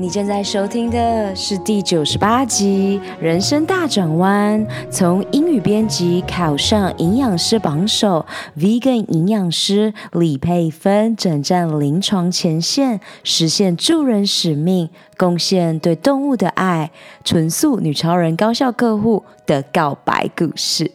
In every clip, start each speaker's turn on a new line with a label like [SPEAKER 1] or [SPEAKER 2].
[SPEAKER 1] 你正在收听的是第九十八集《人生大转弯》，从英语编辑考上营养师榜首，Vegan 营养师李佩芬，征战临床前线，实现助人使命，贡献对动物的爱，纯素女超人高效客户的告白故事。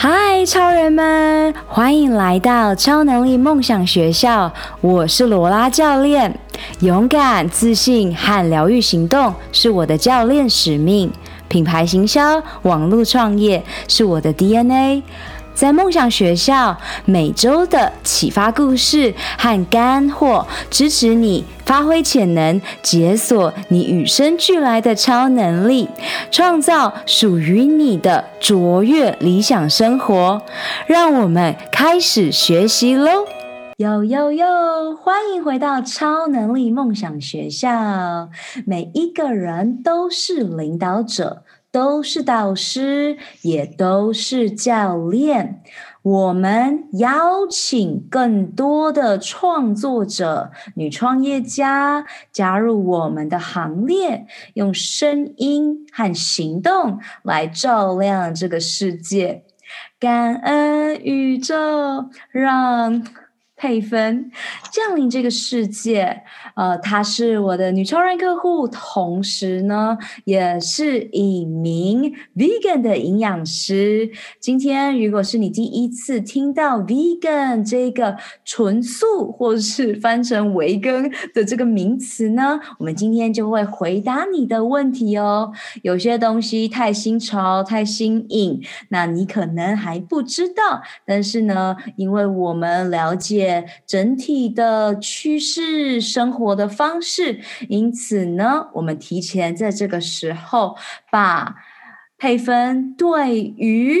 [SPEAKER 1] 嗨，超人们，欢迎来到超能力梦想学校，我是罗拉教练。勇敢、自信和疗愈行动是我的教练使命，品牌行销、网络创业是我的 DNA。在梦想学校，每周的启发故事和干货，支持你发挥潜能，解锁你与生俱来的超能力，创造属于你的卓越理想生活。让我们开始学习喽！哟哟哟，欢迎回到超能力梦想学校。每一个人都是领导者。都是导师，也都是教练。我们邀请更多的创作者、女创业家加入我们的行列，用声音和行动来照亮这个世界。感恩宇宙，让。佩芬降临这个世界，呃，她是我的女超人客户，同时呢，也是一名 vegan 的营养师。今天，如果是你第一次听到 vegan 这个纯素，或是翻成维根的这个名词呢，我们今天就会回答你的问题哦。有些东西太新潮、太新颖，那你可能还不知道，但是呢，因为我们了解。整体的趋势，生活的方式，因此呢，我们提前在这个时候把配分对于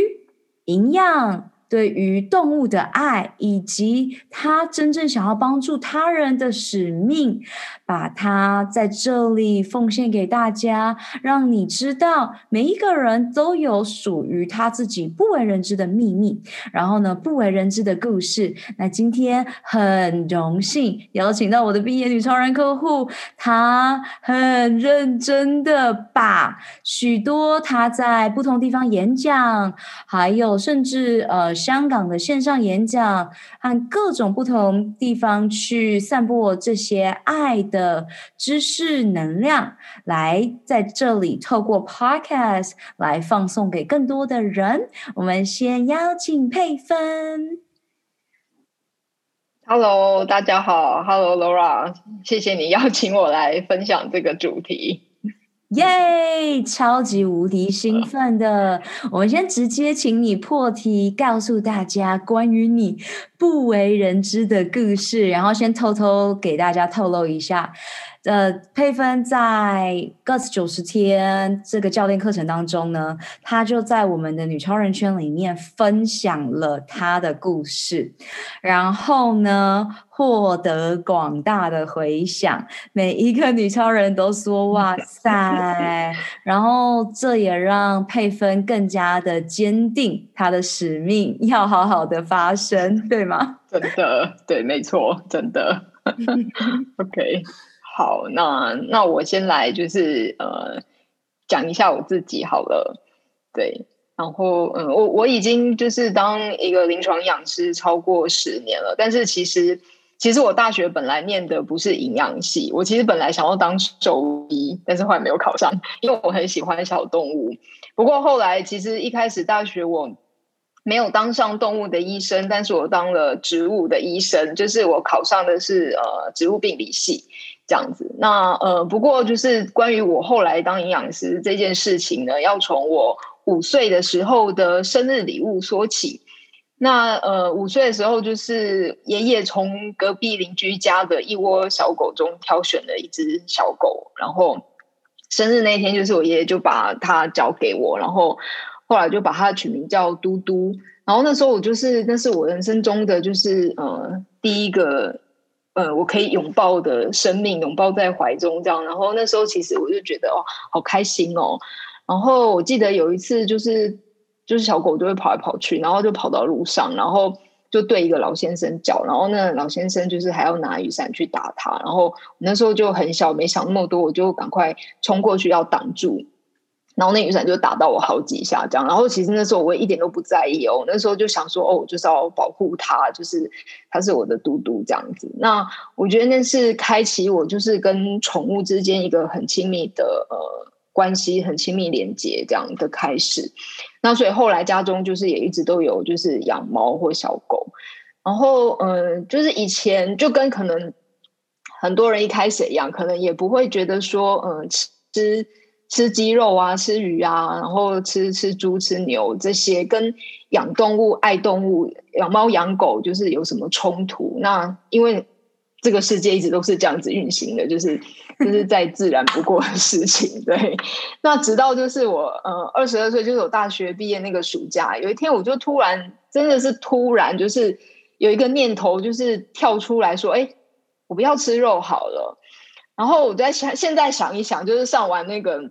[SPEAKER 1] 营养。对于动物的爱，以及他真正想要帮助他人的使命，把它在这里奉献给大家，让你知道每一个人都有属于他自己不为人知的秘密，然后呢，不为人知的故事。那今天很荣幸邀请到我的毕业女超人客户，她很认真的把许多她在不同地方演讲，还有甚至呃。香港的线上演讲和各种不同地方去散播这些爱的的知识能量，来在这里透过 Podcast 来放送给更多的人。我们先邀请佩芬。
[SPEAKER 2] Hello，大家好，Hello Laura，谢谢你邀请我来分享这个主题。
[SPEAKER 1] 耶！Yeah, 超级无敌兴奋的，我们先直接请你破题，告诉大家关于你不为人知的故事，然后先偷偷给大家透露一下。呃，佩芬在 Guts 九十天这个教练课程当中呢，他就在我们的女超人圈里面分享了他的故事，然后呢，获得广大的回响，每一个女超人都说哇塞，然后这也让佩芬更加的坚定她的使命，要好好的发声，对吗？
[SPEAKER 2] 真的，对，没错，真的。OK。好，那那我先来，就是呃，讲一下我自己好了，对，然后嗯，我我已经就是当一个临床营养师超过十年了，但是其实其实我大学本来念的不是营养系，我其实本来想要当兽医，但是后来没有考上，因为我很喜欢小动物。不过后来其实一开始大学我没有当上动物的医生，但是我当了植物的医生，就是我考上的是呃植物病理系。这样子，那呃，不过就是关于我后来当营养师这件事情呢，要从我五岁的时候的生日礼物说起。那呃，五岁的时候，就是爷爷从隔壁邻居家的一窝小狗中挑选了一只小狗，然后生日那天，就是我爷爷就把它交给我，然后后来就把它取名叫嘟嘟。然后那时候我就是，那是我人生中的就是呃第一个。呃，我可以拥抱的生命，拥抱在怀中这样。然后那时候其实我就觉得哦，好开心哦。然后我记得有一次就是就是小狗就会跑来跑去，然后就跑到路上，然后就对一个老先生叫，然后那老先生就是还要拿雨伞去打他，然后那时候就很小，没想那么多，我就赶快冲过去要挡住。然后那雨伞就打到我好几下，这样。然后其实那时候我也一点都不在意哦，那时候就想说，哦，就是要保护他，就是他是我的嘟嘟这样子。那我觉得那是开启我就是跟宠物之间一个很亲密的呃关系，很亲密连接这样的开始。那所以后来家中就是也一直都有就是养猫或小狗。然后嗯、就是以前就跟可能很多人一开始一样，可能也不会觉得说嗯、呃、吃。吃鸡肉啊，吃鱼啊，然后吃吃猪、吃牛这些，跟养动物、爱动物、养猫养狗，就是有什么冲突？那因为这个世界一直都是这样子运行的，就是就是再自然不过的事情。对，那直到就是我呃二十二岁，就是我大学毕业那个暑假，有一天我就突然真的是突然，就是有一个念头，就是跳出来说：“哎，我不要吃肉好了。”然后我在想，现在想一想，就是上完那个。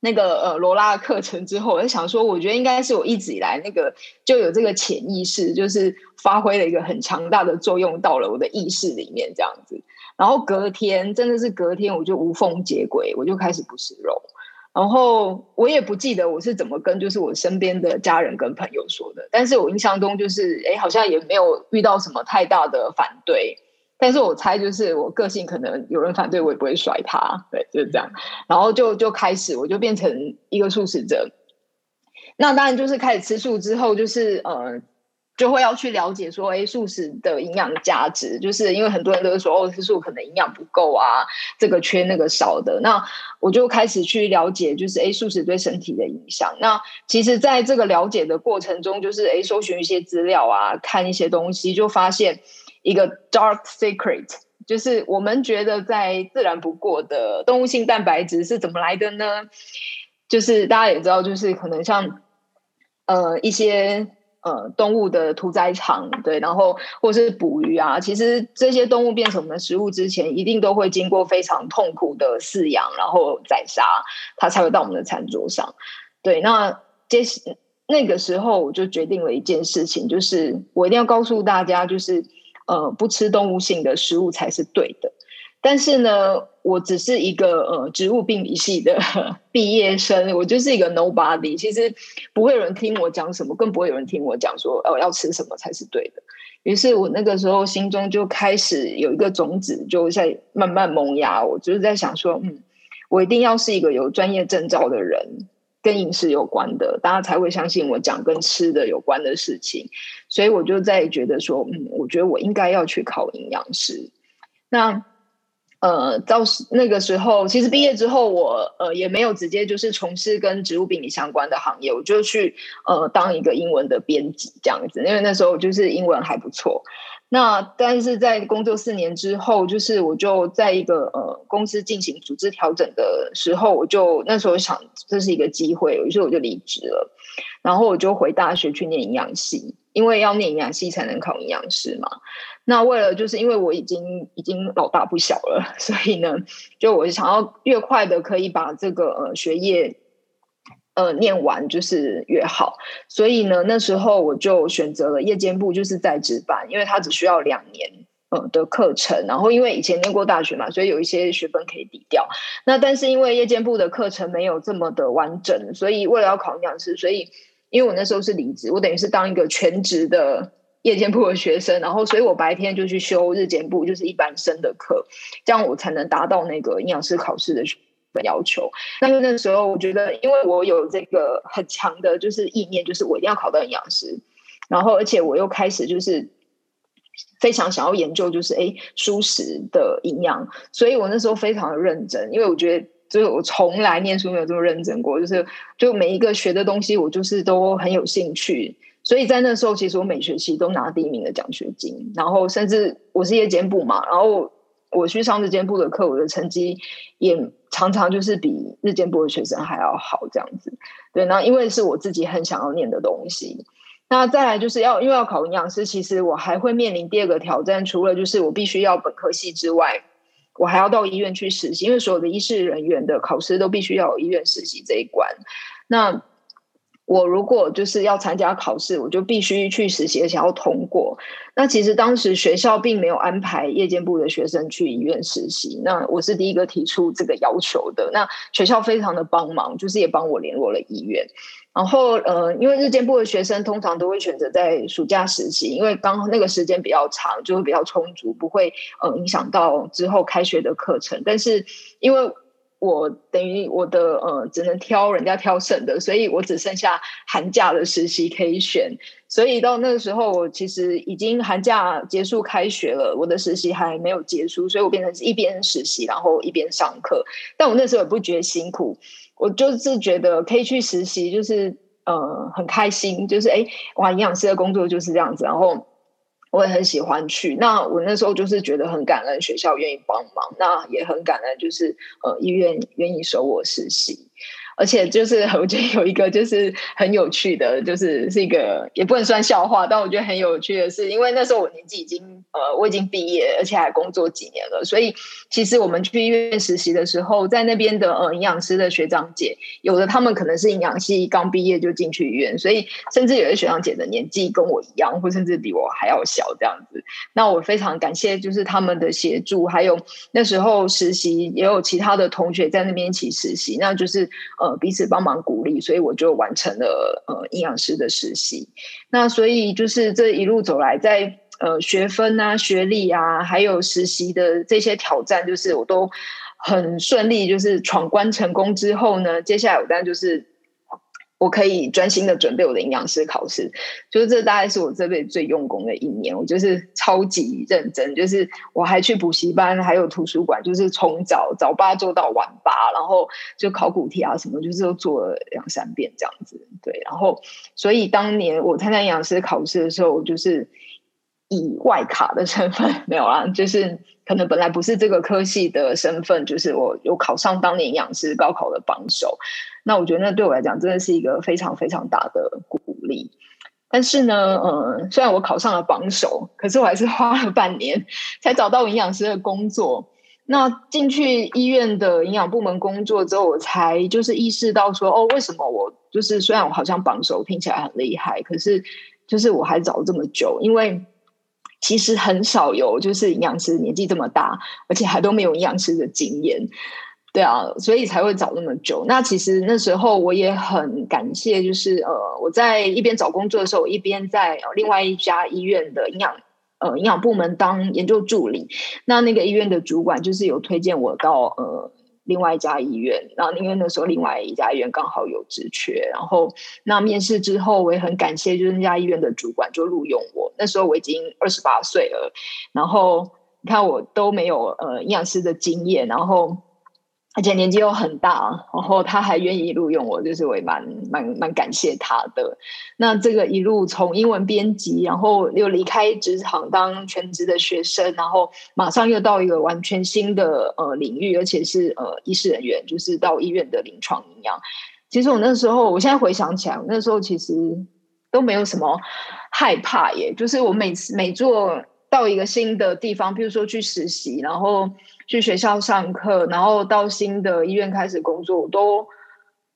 [SPEAKER 2] 那个呃罗拉的课程之后，我就想说，我觉得应该是我一直以来那个就有这个潜意识，就是发挥了一个很强大的作用，到了我的意识里面这样子。然后隔天真的是隔天，我就无缝接轨，我就开始不吃肉。然后我也不记得我是怎么跟就是我身边的家人跟朋友说的，但是我印象中就是哎，好像也没有遇到什么太大的反对。但是我猜，就是我个性可能有人反对，我也不会甩他，对，就是这样。然后就就开始，我就变成一个素食者。那当然就是开始吃素之后，就是呃，就会要去了解说，哎，素食的营养价值，就是因为很多人都说，哦，吃素可能营养不够啊，这个缺那个少的。那我就开始去了解，就是哎，素食对身体的影响。那其实，在这个了解的过程中，就是哎，搜寻一些资料啊，看一些东西，就发现。一个 dark secret，就是我们觉得在自然不过的动物性蛋白质是怎么来的呢？就是大家也知道，就是可能像呃一些呃动物的屠宰场，对，然后或是捕鱼啊，其实这些动物变成我们的食物之前，一定都会经过非常痛苦的饲养，然后宰杀，它才会到我们的餐桌上。对，那这那个时候我就决定了一件事情，就是我一定要告诉大家，就是。呃，不吃动物性的食物才是对的。但是呢，我只是一个呃植物病理系的毕业生，我就是一个 nobody。其实不会有人听我讲什么，更不会有人听我讲说，哦，要吃什么才是对的。于是我那个时候心中就开始有一个种子，就在慢慢萌芽。我就是在想说，嗯，我一定要是一个有专业证照的人。跟饮食有关的，大家才会相信我讲跟吃的有关的事情，所以我就在觉得说，嗯，我觉得我应该要去考营养师。那呃，到那个时候，其实毕业之后我，呃也没有直接就是从事跟植物病理相关的行业，我就去呃当一个英文的编辑这样子，因为那时候就是英文还不错。那但是在工作四年之后，就是我就在一个呃公司进行组织调整的时候，我就那时候想这是一个机会，于是我就离职了，然后我就回大学去念营养系，因为要念营养系才能考营养师嘛。那为了就是因为我已经已经老大不小了，所以呢，就我想要越快的可以把这个呃学业。呃，念完就是越好，所以呢，那时候我就选择了夜间部，就是在职班，因为它只需要两年呃的课程，然后因为以前念过大学嘛，所以有一些学分可以抵掉。那但是因为夜间部的课程没有这么的完整，所以为了要考营养师，所以因为我那时候是离职，我等于是当一个全职的夜间部的学生，然后所以我白天就去修日间部，就是一般生的课，这样我才能达到那个营养师考试的要求，那么那时候我觉得，因为我有这个很强的，就是意念，就是我一定要考到营养师，然后而且我又开始就是非常想要研究，就是哎，蔬食的营养，所以我那时候非常的认真，因为我觉得，就是我从来念书没有这么认真过，就是就每一个学的东西，我就是都很有兴趣，所以在那时候，其实我每学期都拿第一名的奖学金，然后甚至我是夜间部嘛，然后。我去上这间部的课，我的成绩也常常就是比日间部的学生还要好，这样子。对，那因为是我自己很想要念的东西。那再来就是要因为要考营养师，其实我还会面临第二个挑战，除了就是我必须要本科系之外，我还要到医院去实习，因为所有的医师人员的考试都必须要有医院实习这一关。那我如果就是要参加考试，我就必须去实习，而且要通过。那其实当时学校并没有安排夜间部的学生去医院实习，那我是第一个提出这个要求的。那学校非常的帮忙，就是也帮我联络了医院。然后呃，因为日间部的学生通常都会选择在暑假实习，因为刚那个时间比较长，就会比较充足，不会呃影响到之后开学的课程。但是因为我等于我的呃，只能挑人家挑剩的，所以我只剩下寒假的实习可以选。所以到那个时候，我其实已经寒假结束开学了，我的实习还没有结束，所以我变成是一边实习，然后一边上课。但我那时候也不觉得辛苦，我就是觉得可以去实习，就是呃很开心，就是哎哇，营养师的工作就是这样子，然后。我也很喜欢去，那我那时候就是觉得很感恩学校愿意帮忙，那也很感恩就是呃医院愿意收我实习。而且就是我觉得有一个就是很有趣的，就是是一个也不能算笑话，但我觉得很有趣的是，因为那时候我年纪已经呃我已经毕业，而且还工作几年了，所以其实我们去医院实习的时候，在那边的呃营养师的学长姐，有的他们可能是营养系刚毕业就进去医院，所以甚至有的学长姐的年纪跟我一样，或甚至比我还要小这样子。那我非常感谢就是他们的协助，还有那时候实习也有其他的同学在那边一起实习，那就是呃。彼此帮忙鼓励，所以我就完成了呃营养师的实习。那所以就是这一路走来，在呃学分啊、学历啊，还有实习的这些挑战，就是我都很顺利，就是闯关成功之后呢，接下来我当然就是。我可以专心的准备我的营养师考试，就是这大概是我这辈子最用功的一年，我就是超级认真，就是我还去补习班，还有图书馆，就是从早早八做到晚八，然后就考古题啊什么，就是都做了两三遍这样子，对，然后所以当年我参加营养师考试的时候，我就是以外卡的身份 没有啊，就是可能本来不是这个科系的身份，就是我有考上当年营养师高考的榜首。那我觉得那对我来讲真的是一个非常非常大的鼓励，但是呢，嗯，虽然我考上了榜首，可是我还是花了半年才找到营养师的工作。那进去医院的营养部门工作之后，我才就是意识到说，哦，为什么我就是虽然我好像榜首听起来很厉害，可是就是我还找了这么久，因为其实很少有就是营养师年纪这么大，而且还都没有营养师的经验。对啊，所以才会找那么久。那其实那时候我也很感谢，就是呃，我在一边找工作的时候，一边在另外一家医院的营养呃营养部门当研究助理。那那个医院的主管就是有推荐我到呃另外一家医院。然后因为那时候另外一家医院刚好有职缺，然后那面试之后，我也很感谢，就是那家医院的主管就录用我。那时候我已经二十八岁了，然后你看我都没有呃营养师的经验，然后。而且年纪又很大，然后他还愿意录用我，就是我也蛮蛮蛮感谢他的。那这个一路从英文编辑，然后又离开职场当全职的学生，然后马上又到一个完全新的呃领域，而且是呃医师人员，就是到医院的临床营养。其实我那时候，我现在回想起来，那时候其实都没有什么害怕耶，就是我每次每做到一个新的地方，譬如说去实习，然后。去学校上课，然后到新的医院开始工作，我都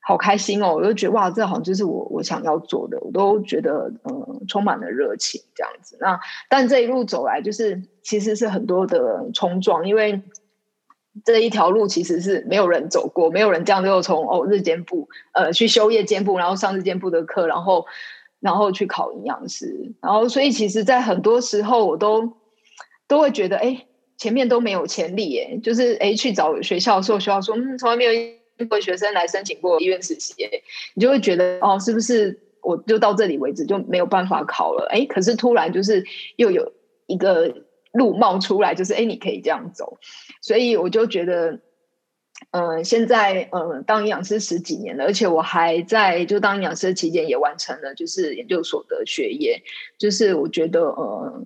[SPEAKER 2] 好开心哦！我就觉得哇，这好像就是我我想要做的，我都觉得嗯充满了热情这样子。那但这一路走来，就是其实是很多的冲撞，因为这一条路其实是没有人走过，没有人这样就从哦日间部呃去修夜间部，然后上日间部的课，然后然后去考营养师，然后所以其实，在很多时候我都都会觉得哎。前面都没有潜力耶，就是诶去找学校的时候，学校说嗯，从来没有一个学生来申请过医院实习耶，你就会觉得哦，是不是我就到这里为止就没有办法考了？诶，可是突然就是又有一个路冒出来，就是诶你可以这样走，所以我就觉得，嗯、呃，现在嗯、呃，当营养师十几年了，而且我还在就当营养师期间也完成了就是研究所的学业，就是我觉得呃，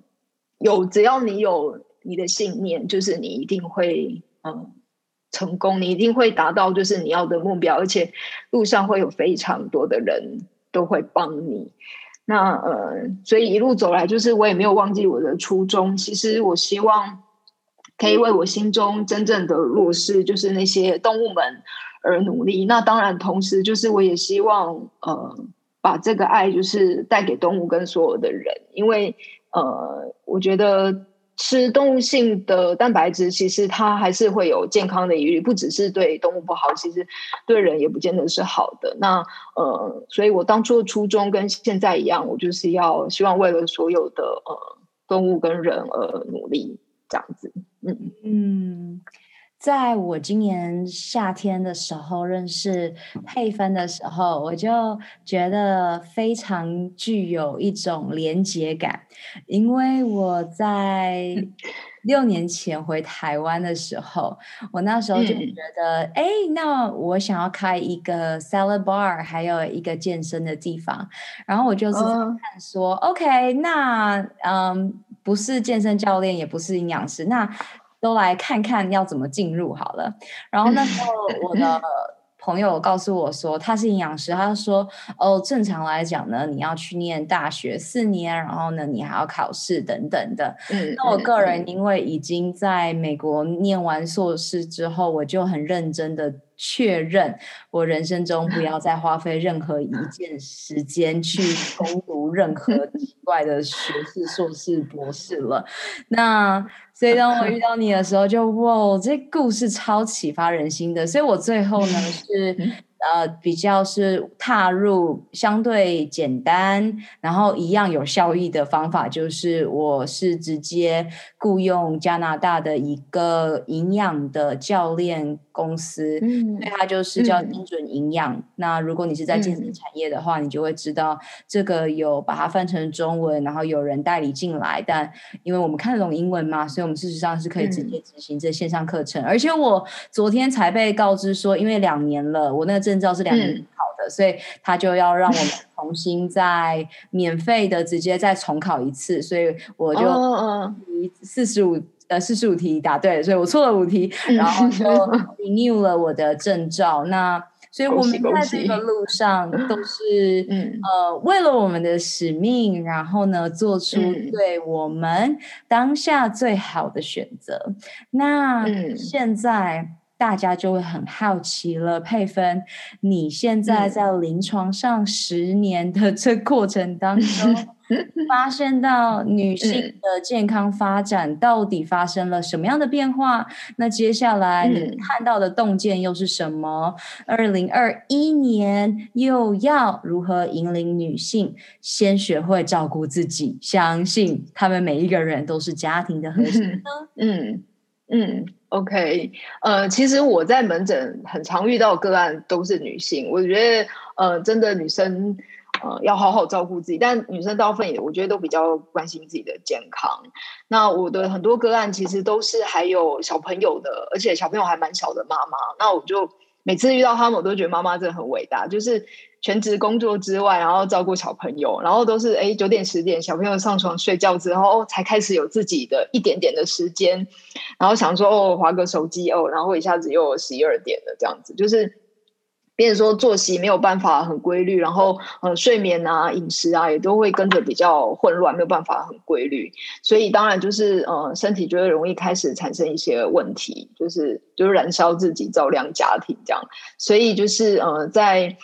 [SPEAKER 2] 有只要你有。你的信念就是你一定会嗯成功，你一定会达到就是你要的目标，而且路上会有非常多的人都会帮你。那呃，所以一路走来，就是我也没有忘记我的初衷。其实我希望可以为我心中真正的弱势，就是那些动物们而努力。那当然，同时就是我也希望呃。把这个爱就是带给动物跟所有的人，因为呃，我觉得吃动物性的蛋白质，其实它还是会有健康的疑虑，不只是对动物不好，其实对人也不见得是好的。那呃，所以我当初的初衷跟现在一样，我就是要希望为了所有的呃动物跟人而努力，这样子。嗯嗯。
[SPEAKER 1] 在我今年夏天的时候认识佩芬的时候，我就觉得非常具有一种连结感，因为我在六年前回台湾的时候，我那时候就觉得，哎、嗯，那我想要开一个 salad bar，还有一个健身的地方，然后我就是看说、哦、，OK，那嗯，不是健身教练，也不是营养师，那。都来看看要怎么进入好了。然后那时候 我的朋友告诉我说，他是营养师，他说哦，正常来讲呢，你要去念大学四年，然后呢，你还要考试等等的。嗯，那我个人因为已经在美国念完硕士之后，我就很认真的。确认我人生中不要 再花费任何一件时间去 攻读任何奇怪的学士、硕士、博士了。那所以当我遇到你的时候就，就哇，这故事超启发人心的。所以我最后呢 是。呃，比较是踏入相对简单，然后一样有效益的方法，就是我是直接雇佣加拿大的一个营养的教练公司，嗯，所以它就是叫精准营养。嗯、那如果你是在健身产业的话，嗯，你就会知道这个有把它翻成中文，然后有人代理进来。但因为我们看得懂英文嘛，所以我们事实上是可以直接执行这线上课程。嗯、而且我昨天才被告知说，因为两年了，我那个。证照是两年考的，嗯，所以他就要让我们重新再免费的直接再重考一次，所以我就四十五呃四十五题答对，所以我错了五题，然后就 renew 了我的证照。那所以我们在这个路上都是嗯呃为了我们的使命，然后呢做出对我们当下最好的选择。那现在。大家就会很好奇了，佩芬，你现在在临床上十年的这过程当中，发现到女性的健康发展到底发生了什么样的变化？那接下来你看到的洞见又是什么？二零二一年又要如何引领女性先学会照顾自己，相信他们每一个人都是家庭的核心呢？
[SPEAKER 2] 嗯 嗯。OK，呃，其实我在门诊很常遇到个案都是女性，我觉得呃，真的女生呃要好好照顾自己，但女生大部分也我觉得都比较关心自己的健康。那我的很多个案其实都是还有小朋友的，而且小朋友还蛮小的妈妈，那我就每次遇到他们，我都觉得妈妈真的很伟大，就是。全职工作之外，然后照顾小朋友，然后都是哎九点十点小朋友上床睡觉之后，才开始有自己的一点点的时间，然后想说哦划个手机哦，然后一下子又十一二点了这样子，就是变成说作息没有办法很规律，然后呃睡眠啊饮食啊也都会跟着比较混乱，没有办法很规律，所以当然就是呃身体就会容易开始产生一些问题，就是就是燃烧自己照亮家庭这样，所以就是呃在。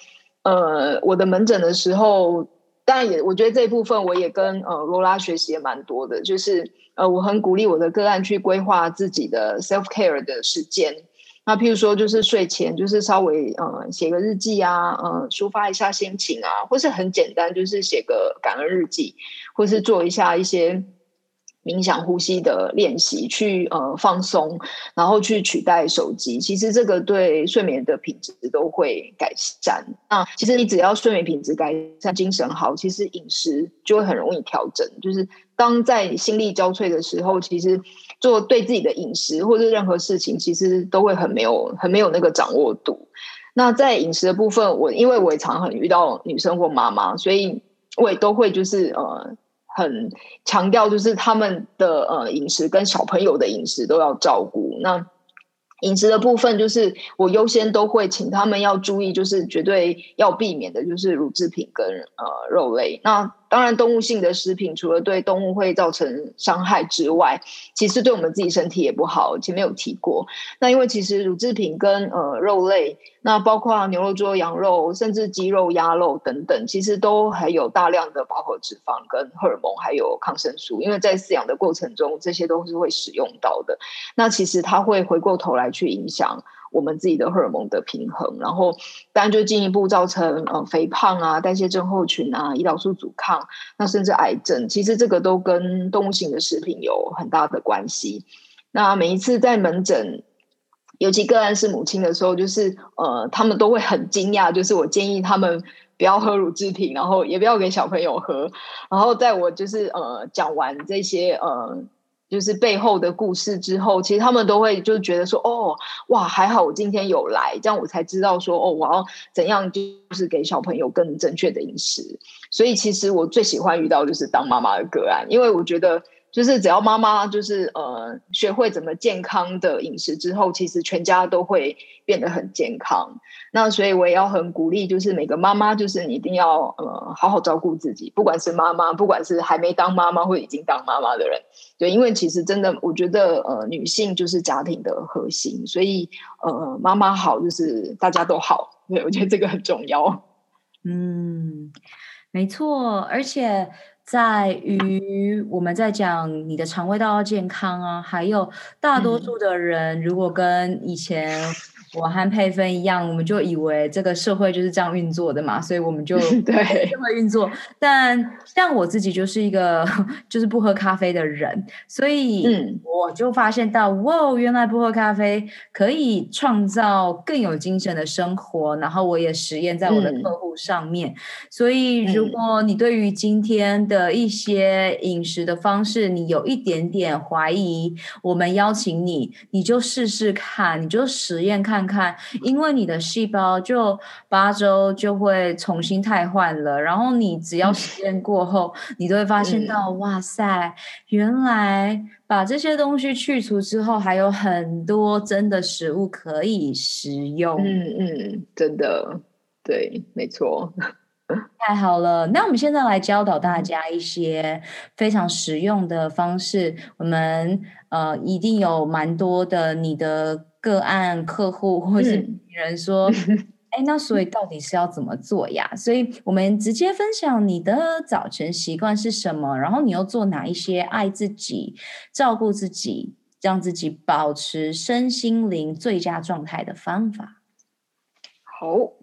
[SPEAKER 2] 呃，我的门诊的时候，当然也，我觉得这一部分我也跟呃罗拉学习也蛮多的，就是呃，我很鼓励我的个案去规划自己的 self care 的时间。那譬如说，就是睡前就是稍微呃写个日记啊，呃抒发一下心情啊，或是很简单，就是写个感恩日记，或是做一下一些。冥想呼吸的练习，去呃放松，然后去取代手机。其实这个对睡眠的品质都会改善。那其实你只要睡眠品质改善，精神好，其实饮食就会很容易调整。就是当在心力交瘁的时候，其实做对自己的饮食或者任何事情，其实都会很没有很没有那个掌握度。那在饮食的部分，我因为我也常很遇到女生或妈妈，所以我也都会就是呃。很强调，就是他们的呃饮食跟小朋友的饮食都要照顾。那饮食的部分，就是我优先都会请他们要注意，就是绝对要避免的，就是乳制品跟呃肉类。那当然，动物性的食品除了对动物会造成伤害之外，其实对我们自己身体也不好。前面有提过，那因为其实乳制品跟呃肉类，那包括牛肉、猪肉、羊肉，甚至鸡肉、鸭肉等等，其实都还有大量的饱和脂肪、跟荷尔蒙，还有抗生素。因为在饲养的过程中，这些都是会使用到的。那其实它会回过头来去影响。我们自己的荷尔蒙的平衡，然后当然就进一步造成呃肥胖啊、代谢症候群啊、胰岛素阻抗，那甚至癌症。其实这个都跟动物性的食品有很大的关系。那每一次在门诊，尤其个案是母亲的时候，就是呃，他们都会很惊讶，就是我建议他们不要喝乳制品，然后也不要给小朋友喝。然后在我就是呃讲完这些呃。就是背后的故事之后，其实他们都会就觉得说，哦，哇，还好我今天有来，这样我才知道说，哦，我要怎样就是给小朋友更正确的饮食。所以其实我最喜欢遇到就是当妈妈的个案，因为我觉得。就是只要妈妈就是呃学会怎么健康的饮食之后，其实全家都会变得很健康。那所以我也要很鼓励，就是每个妈妈，就是你一定要呃好好照顾自己，不管是妈妈，不管是还没当妈妈或已经当妈妈的人，对，因为其实真的我觉得呃女性就是家庭的核心，所以呃妈妈好就是大家都好，对，我觉得这个很重要。
[SPEAKER 1] 嗯，没错，而且。在于我们在讲你的肠胃道要健康啊，还有大多数的人如果跟以前。我和佩芬一样，我们就以为这个社会就是这样运作的嘛，所以我们就 对这么运作。但像我自己就是一个 就是不喝咖啡的人，所以我就发现到，嗯、哇，原来不喝咖啡可以创造更有精神的生活。然后我也实验在我的客户上面。嗯、所以如果你对于今天的一些饮食的方式，你有一点点怀疑，我们邀请你，你就试试看，你就实验看。看，因为你的细胞就八周就会重新汰换了，然后你只要实验过后，嗯、你都会发现到，哇塞，原来把这些东西去除之后，还有很多真的食物可以食用。
[SPEAKER 2] 嗯嗯，真的，对，没错。
[SPEAKER 1] 太好了，那我们现在来教导大家一些非常实用的方式。我们呃，一定有蛮多的你的。个案客户或是别人说，哎、嗯，那所以到底是要怎么做呀？所以我们直接分享你的早晨习惯是什么，然后你又做哪一些爱自己、照顾自己、让自己保持身心灵最佳状态的方法。
[SPEAKER 2] 好，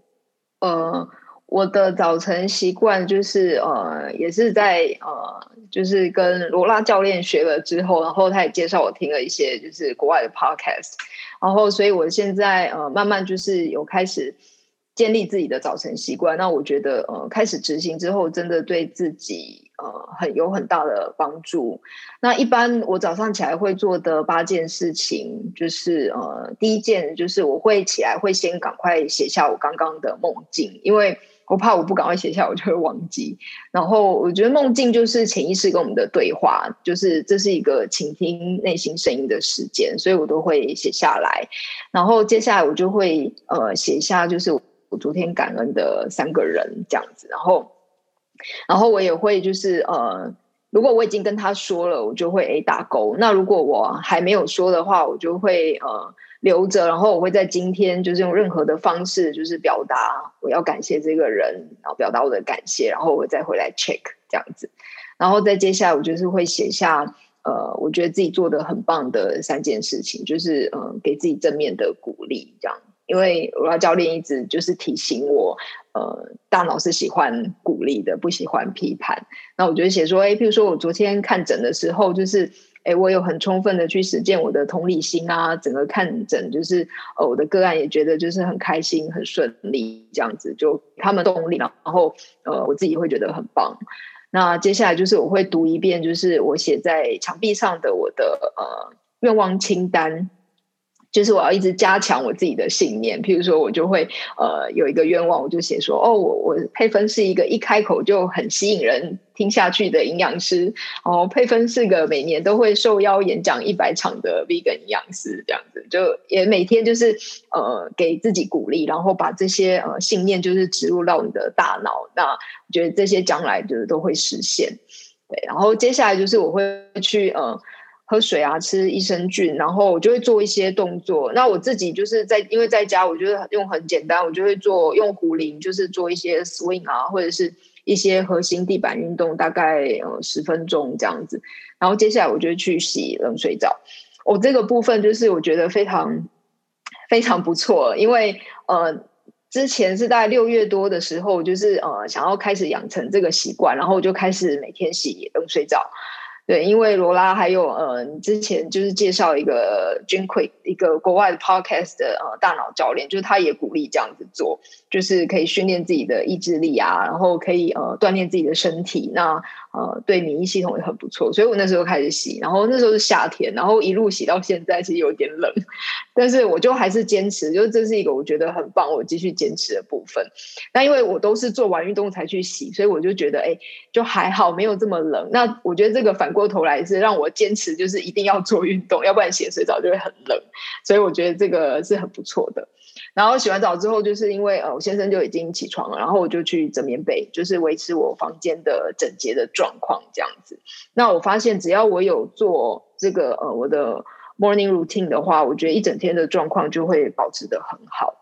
[SPEAKER 2] 呃。我的早晨习惯就是呃，也是在呃，就是跟罗拉教练学了之后，然后他也介绍我听了一些就是国外的 podcast，然后所以我现在呃慢慢就是有开始建立自己的早晨习惯。那我觉得呃开始执行之后，真的对自己呃很有很大的帮助。那一般我早上起来会做的八件事情，就是呃第一件就是我会起来会先赶快写下我刚刚的梦境，因为。我怕我不赶快写下，我就会忘记。然后我觉得梦境就是潜意识跟我们的对话，就是这是一个倾听内心声音的时间，所以我都会写下来。然后接下来我就会呃写下，就是我昨天感恩的三个人这样子。然后，然后我也会就是呃，如果我已经跟他说了，我就会诶打勾。那如果我还没有说的话，我就会呃。留着，然后我会在今天就是用任何的方式，就是表达我要感谢这个人，然后表达我的感谢，然后我再回来 check 这样子，然后再接下来我就是会写下呃，我觉得自己做的很棒的三件事情，就是嗯、呃，给自己正面的鼓励这样，因为我要教练一直就是提醒我，呃，大脑是喜欢鼓励的，不喜欢批判。那我就写说，哎，譬如说我昨天看诊的时候，就是。哎，我有很充分的去实践我的同理心啊，整个看诊就是，呃，我的个案也觉得就是很开心、很顺利这样子，就他们动力，然后呃，我自己会觉得很棒。那接下来就是我会读一遍，就是我写在墙壁上的我的呃愿望清单。就是我要一直加强我自己的信念，譬如说，我就会呃有一个愿望，我就写说，哦，我我佩芬是一个一开口就很吸引人听下去的营养师，哦，佩芬是个每年都会受邀演讲一百场的 vegan 营养师，这样子，就也每天就是呃给自己鼓励，然后把这些呃信念就是植入到你的大脑，那我觉得这些将来就是都会实现，对，然后接下来就是我会去呃。喝水啊，吃益生菌，然后我就会做一些动作。那我自己就是在，因为在家，我就是用很简单，我就会做用壶铃，就是做一些 swing 啊，或者是一些核心地板运动，大概呃十分钟这样子。然后接下来我就去洗冷水澡。我、哦、这个部分就是我觉得非常非常不错，因为呃之前是在六月多的时候，就是呃想要开始养成这个习惯，然后我就开始每天洗冷水澡。对，因为罗拉还有呃，之前就是介绍一个 j i n q u i c k 一个国外的 podcast 的呃大脑教练，就是他也鼓励这样子做，就是可以训练自己的意志力啊，然后可以呃锻炼自己的身体，那呃对免疫系统也很不错。所以我那时候开始洗，然后那时候是夏天，然后一路洗到现在，其实有点冷，但是我就还是坚持，就是这是一个我觉得很棒，我继续坚持的部分。那因为我都是做完运动才去洗，所以我就觉得哎，就还好，没有这么冷。那我觉得这个反过。头来是让我坚持，就是一定要做运动，要不然洗水澡就会很冷。所以我觉得这个是很不错的。然后洗完澡之后，就是因为呃，我先生就已经起床了，然后我就去整棉被，就是维持我房间的整洁的状况这样子。那我发现，只要我有做这个呃我的 morning routine 的话，我觉得一整天的状况就会保持的很好。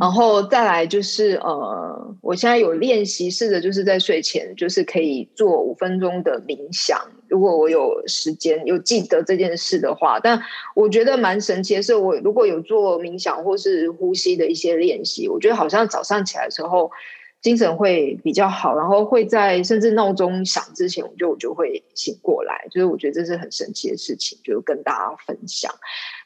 [SPEAKER 2] 然后再来就是呃，我现在有练习，试着就是在睡前就是可以做五分钟的冥想。如果我有时间有记得这件事的话，但我觉得蛮神奇的是，我如果有做冥想或是呼吸的一些练习，我觉得好像早上起来的时候精神会比较好，然后会在甚至闹钟响之前，我就我就会醒过来。就是我觉得这是很神奇的事情，就跟大家分享。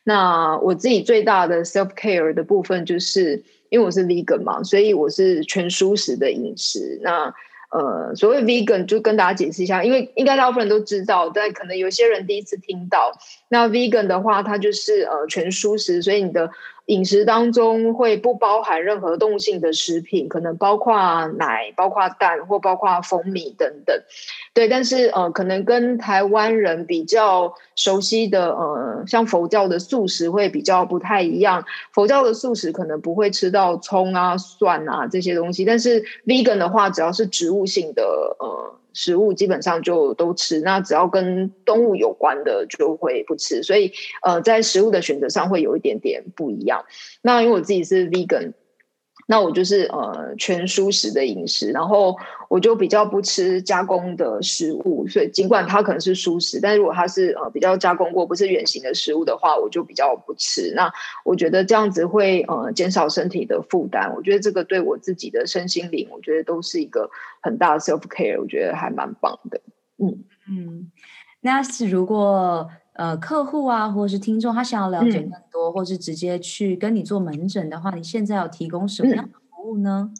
[SPEAKER 2] 那我自己最大的 self care 的部分，就是因为我是 vegan 嘛，所以我是全蔬食的饮食。那呃，所谓 vegan 就跟大家解释一下，因为应该大部分人都知道，但可能有些人第一次听到。那 vegan 的话，它就是呃全蔬食，所以你的。饮食当中会不包含任何动物性的食品，可能包括奶、包括蛋或包括蜂蜜等等。对，但是呃，可能跟台湾人比较熟悉的呃，像佛教的素食会比较不太一样。佛教的素食可能不会吃到葱啊、蒜啊这些东西，但是 vegan 的话，只要是植物性的呃。食物基本上就都吃，那只要跟动物有关的就会不吃，所以呃，在食物的选择上会有一点点不一样。那因为我自己是 vegan。那我就是呃全蔬食的饮食，然后我就比较不吃加工的食物，所以尽管它可能是蔬食，但如果它是呃比较加工过，不是原型的食物的话，我就比较不吃。那我觉得这样子会呃减少身体的负担，我觉得这个对我自己的身心灵，我觉得都是一个很大的 self care，我觉得还蛮棒的。嗯嗯，
[SPEAKER 1] 那是如果。呃，客户啊，或者是听众，他想要了解更多，嗯、或是直接去跟你做门诊的话，你现在要提供什么样的服务呢？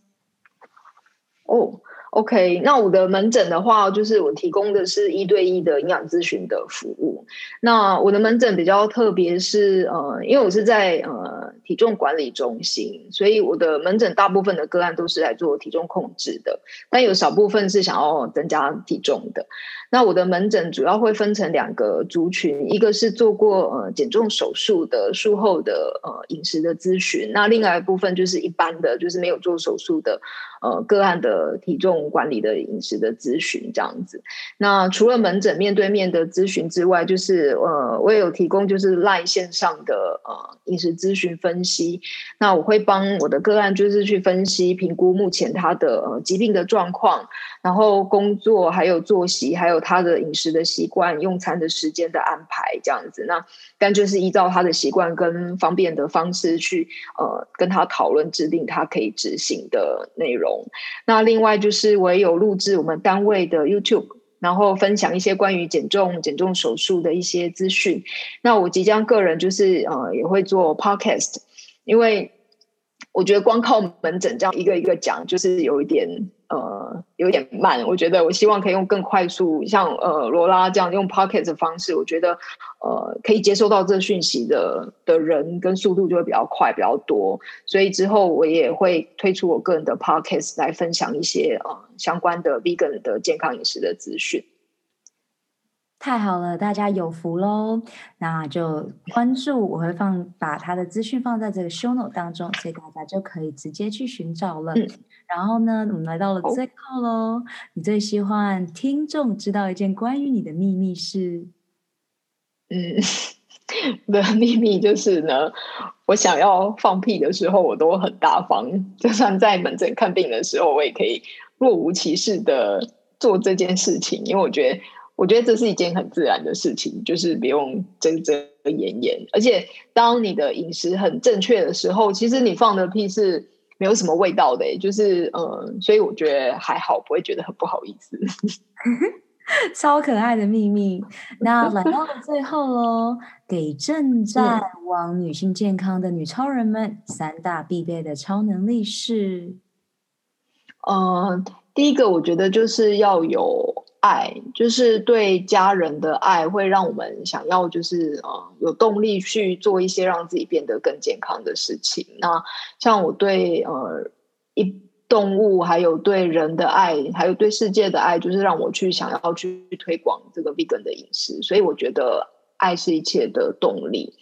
[SPEAKER 2] 哦。OK，那我的门诊的话，就是我提供的是一对一的营养咨询的服务。那我的门诊比较特别是，呃，因为我是在呃体重管理中心，所以我的门诊大部分的个案都是来做体重控制的，但有少部分是想要增加体重的。那我的门诊主要会分成两个族群，一个是做过呃减重手术的术后的呃饮食的咨询，那另外一部分就是一般的，就是没有做手术的。呃，个案的体重管理的饮食的咨询这样子。那除了门诊面对面的咨询之外，就是呃，我也有提供就是 LINE 线上的呃饮食咨询分析。那我会帮我的个案就是去分析评估目前他的呃疾病的状况，然后工作还有作息，还有他的饮食的习惯、用餐的时间的安排这样子。那但就是依照他的习惯跟方便的方式去呃跟他讨论制定他可以执行的内容。那另外就是我也有录制我们单位的 YouTube，然后分享一些关于减重、减重手术的一些资讯。那我即将个人就是呃也会做 Podcast，因为我觉得光靠门诊这样一个一个讲，就是有一点呃有点慢。我觉得我希望可以用更快速，像呃罗拉这样用 Pocket 的方式，我觉得呃可以接收到这讯息的的人跟速度就会比较快比较多。所以之后我也会推出我个人的 Pocket 来分享一些呃相关的 Vegan 的健康饮食的资讯。
[SPEAKER 1] 太好了，大家有福喽！那就关注，我会放把他的资讯放在这个 show note 当中，所以大家就可以直接去寻找了。嗯、然后呢，我们来到了最后喽。哦、你最希望听众知道一件关于你的秘密是？
[SPEAKER 2] 嗯，的秘密就是呢，我想要放屁的时候，我都很大方，就算在门诊看病的时候，我也可以若无其事的做这件事情，因为我觉得。我觉得这是一件很自然的事情，就是不用遮遮掩掩。而且，当你的饮食很正确的时候，其实你放的屁是没有什么味道的，就是嗯，所以我觉得还好，不会觉得很不好意思。
[SPEAKER 1] 超可爱的秘密。那来到了最后喽，给正在往女性健康的女超人们，三大必备的超能力是，
[SPEAKER 2] 嗯，第一个我觉得就是要有。爱就是对家人的爱，会让我们想要就是呃有动力去做一些让自己变得更健康的事情。那像我对呃一动物，还有对人的爱，还有对世界的爱，就是让我去想要去推广这个 vegan 的饮食。所以我觉得爱是一切的动力。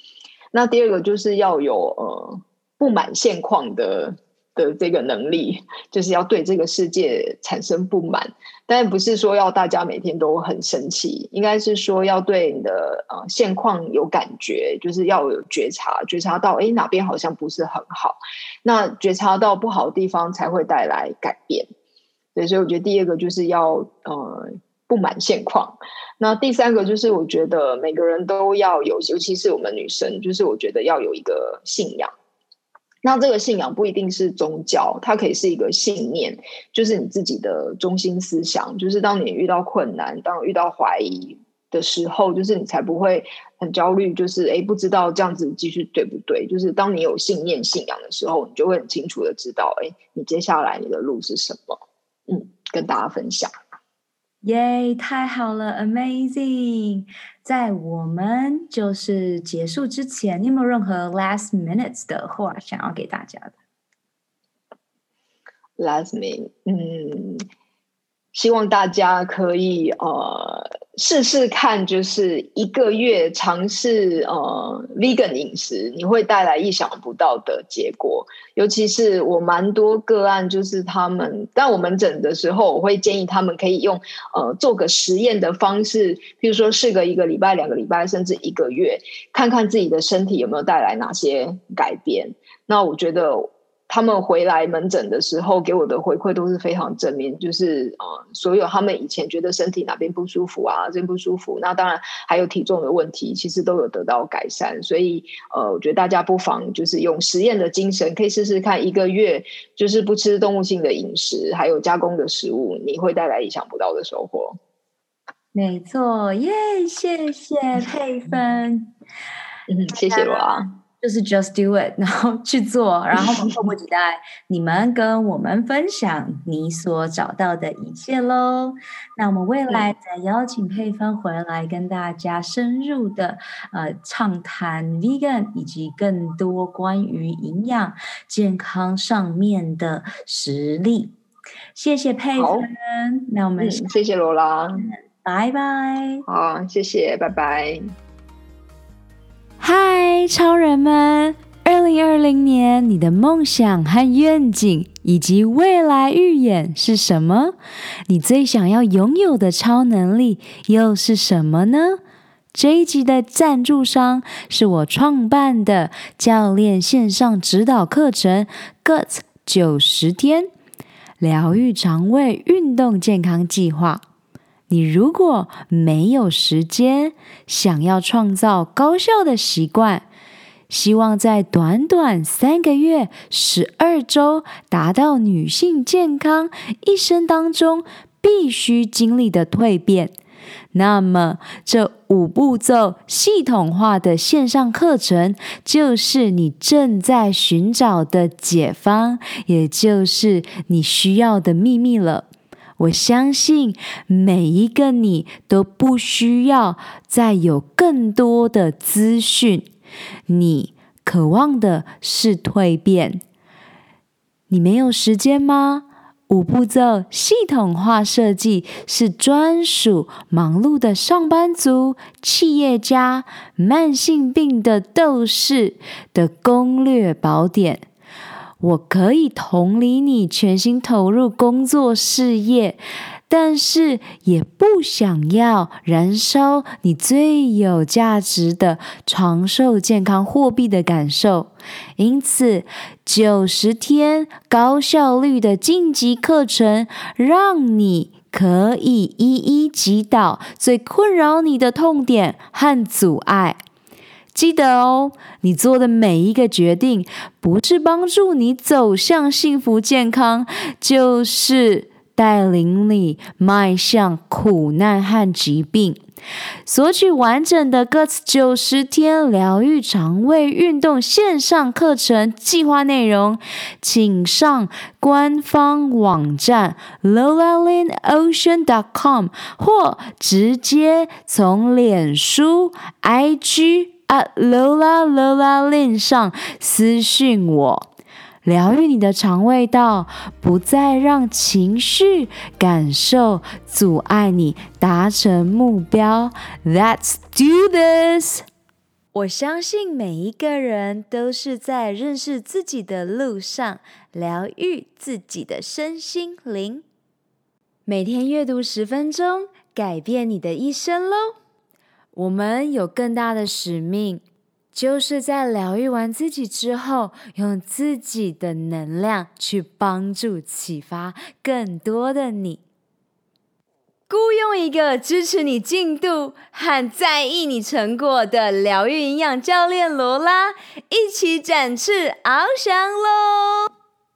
[SPEAKER 2] 那第二个就是要有呃不满现况的。的这个能力，就是要对这个世界产生不满，但不是说要大家每天都很生气，应该是说要对你的呃现况有感觉，就是要有觉察，觉察到哎哪边好像不是很好，那觉察到不好的地方才会带来改变。对，所以我觉得第二个就是要呃不满现况，那第三个就是我觉得每个人都要有，尤其是我们女生，就是我觉得要有一个信仰。那这个信仰不一定是宗教，它可以是一个信念，就是你自己的中心思想。就是当你遇到困难、当遇到怀疑的时候，就是你才不会很焦虑。就是诶，不知道这样子继续对不对？就是当你有信念、信仰的时候，你就会很清楚的知道，诶，你接下来你的路是什么。嗯，跟大家分享。
[SPEAKER 1] 耶，太好了，Amazing！在我们就是结束之前，你有没有任何 last minutes 的话想要给大家的
[SPEAKER 2] ？Last minute，嗯。希望大家可以呃试试看，就是一个月尝试呃 vegan 饮食，你会带来意想不到的结果。尤其是我蛮多个案，就是他们在我门诊的时候，我会建议他们可以用呃做个实验的方式，譬如说试个一个礼拜、两个礼拜，甚至一个月，看看自己的身体有没有带来哪些改变。那我觉得。他们回来门诊的时候，给我的回馈都是非常正面，就是呃，所有他们以前觉得身体哪边不舒服啊，这边不舒服，那当然还有体重的问题，其实都有得到改善。所以呃，我觉得大家不妨就是用实验的精神，可以试试看一个月，就是不吃动物性的饮食，还有加工的食物，你会带来意想不到的收获。
[SPEAKER 1] 没错，耶、谢谢佩芬，
[SPEAKER 2] 嗯，谢谢罗拉。
[SPEAKER 1] 就是 just do it，然后去做，然后我们迫不及待你们跟我们分享你所找到的一切喽。那我们未来再邀请佩芬回来跟大家深入的呃畅谈 vegan 以及更多关于营养健康上面的实例。谢谢佩芬，那我们、嗯、
[SPEAKER 2] 谢谢罗拉，
[SPEAKER 1] 拜拜。
[SPEAKER 2] 好，谢谢，拜拜。
[SPEAKER 1] 嗨，超人们！二零二零年，你的梦想和愿景以及未来预演是什么？你最想要拥有的超能力又是什么呢？这一集的赞助商是我创办的教练线上指导课程 “GUT 九十天疗愈肠胃运动健康计划”。你如果没有时间，想要创造高效的习惯，希望在短短三个月、十二周达到女性健康一生当中必须经历的蜕变，那么，这五步骤系统化的线上课程，就是你正在寻找的解方，也就是你需要的秘密了。我相信每一个你都不需要再有更多的资讯，你渴望的是蜕变。你没有时间吗？五步骤系统化设计是专属忙碌的上班族、企业家、慢性病的斗士的攻略宝典。我可以同理你全心投入工作事业，但是也不想要燃烧你最有价值的长寿健康货币的感受。因此，九十天高效率的晋级课程，让你可以一一击倒最困扰你的痛点和阻碍。记得哦，你做的每一个决定，不是帮助你走向幸福健康，就是带领你迈向苦难和疾病。索取完整的 Guts 九十天疗愈肠胃运动线上课程计划内容，请上官方网站 lola lin ocean dot com，或直接从脸书 IG。，Lola Lola Lin 上私讯我，疗愈你的肠胃道，不再让情绪感受阻碍你达成目标。Let's do this！我相信每一个人都是在认识自己的路上，疗愈自己的身心灵。每天阅读十分钟，改变你的一生喽！我们有更大的使命，就是在疗愈完自己之后，用自己的能量去帮助、启发更多的你。雇佣一个支持你进度和在意你成果的疗愈营养教练罗拉，一起展翅翱翔喽！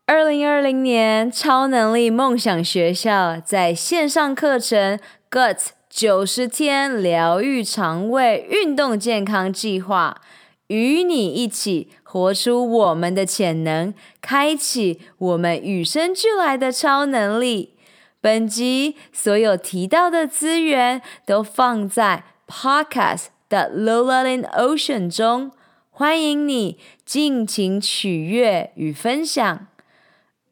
[SPEAKER 1] 二零二零年超能力梦想学校在线上课程 Guts。九十天疗愈肠胃运动健康计划，与你一起活出我们的潜能，开启我们与生俱来的超能力。本集所有提到的资源都放在 Podcast 的 Lola in Ocean 中，欢迎你尽情取悦与分享。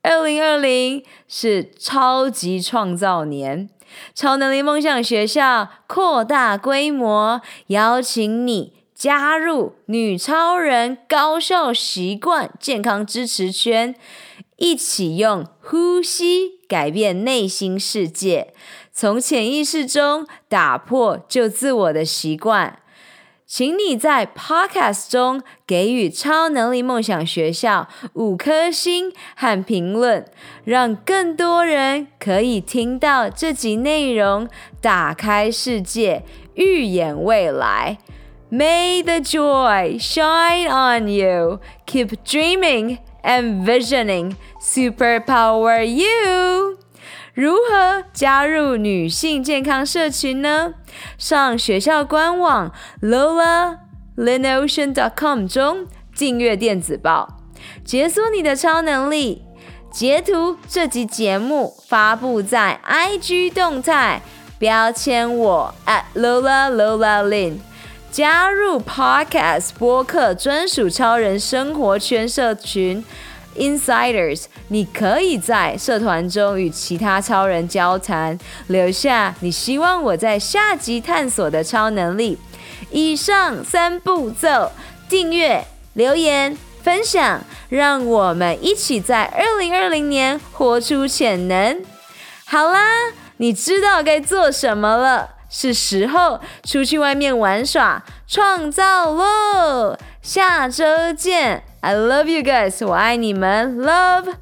[SPEAKER 1] 二零二零是超级创造年。超能力梦想学校扩大规模，邀请你加入女超人高效习惯健康支持圈，一起用呼吸改变内心世界，从潜意识中打破旧自我的习惯。请你在 Podcast 中给予超能力梦想学校五颗星和评论，让更多人可以听到这集内容，打开世界，预演未来。May the joy shine on you. Keep dreaming and visioning. Superpower you. 如何加入女性健康社群呢？上学校官网 lolalinnocean.com 中订阅电子报，解锁你的超能力。截图这集节目发布在 IG 动态，标签我 at lola lola lin，加入 Podcast 播客专属超人生活圈社群。Insiders，你可以在社团中与其他超人交谈，留下你希望我在下集探索的超能力。以上三步骤：订阅、留言、分享，让我们一起在二零二零年活出潜能。好啦，你知道该做什么了，是时候出去外面玩耍、创造喽！下周见。I love you guys，我爱你们，Love。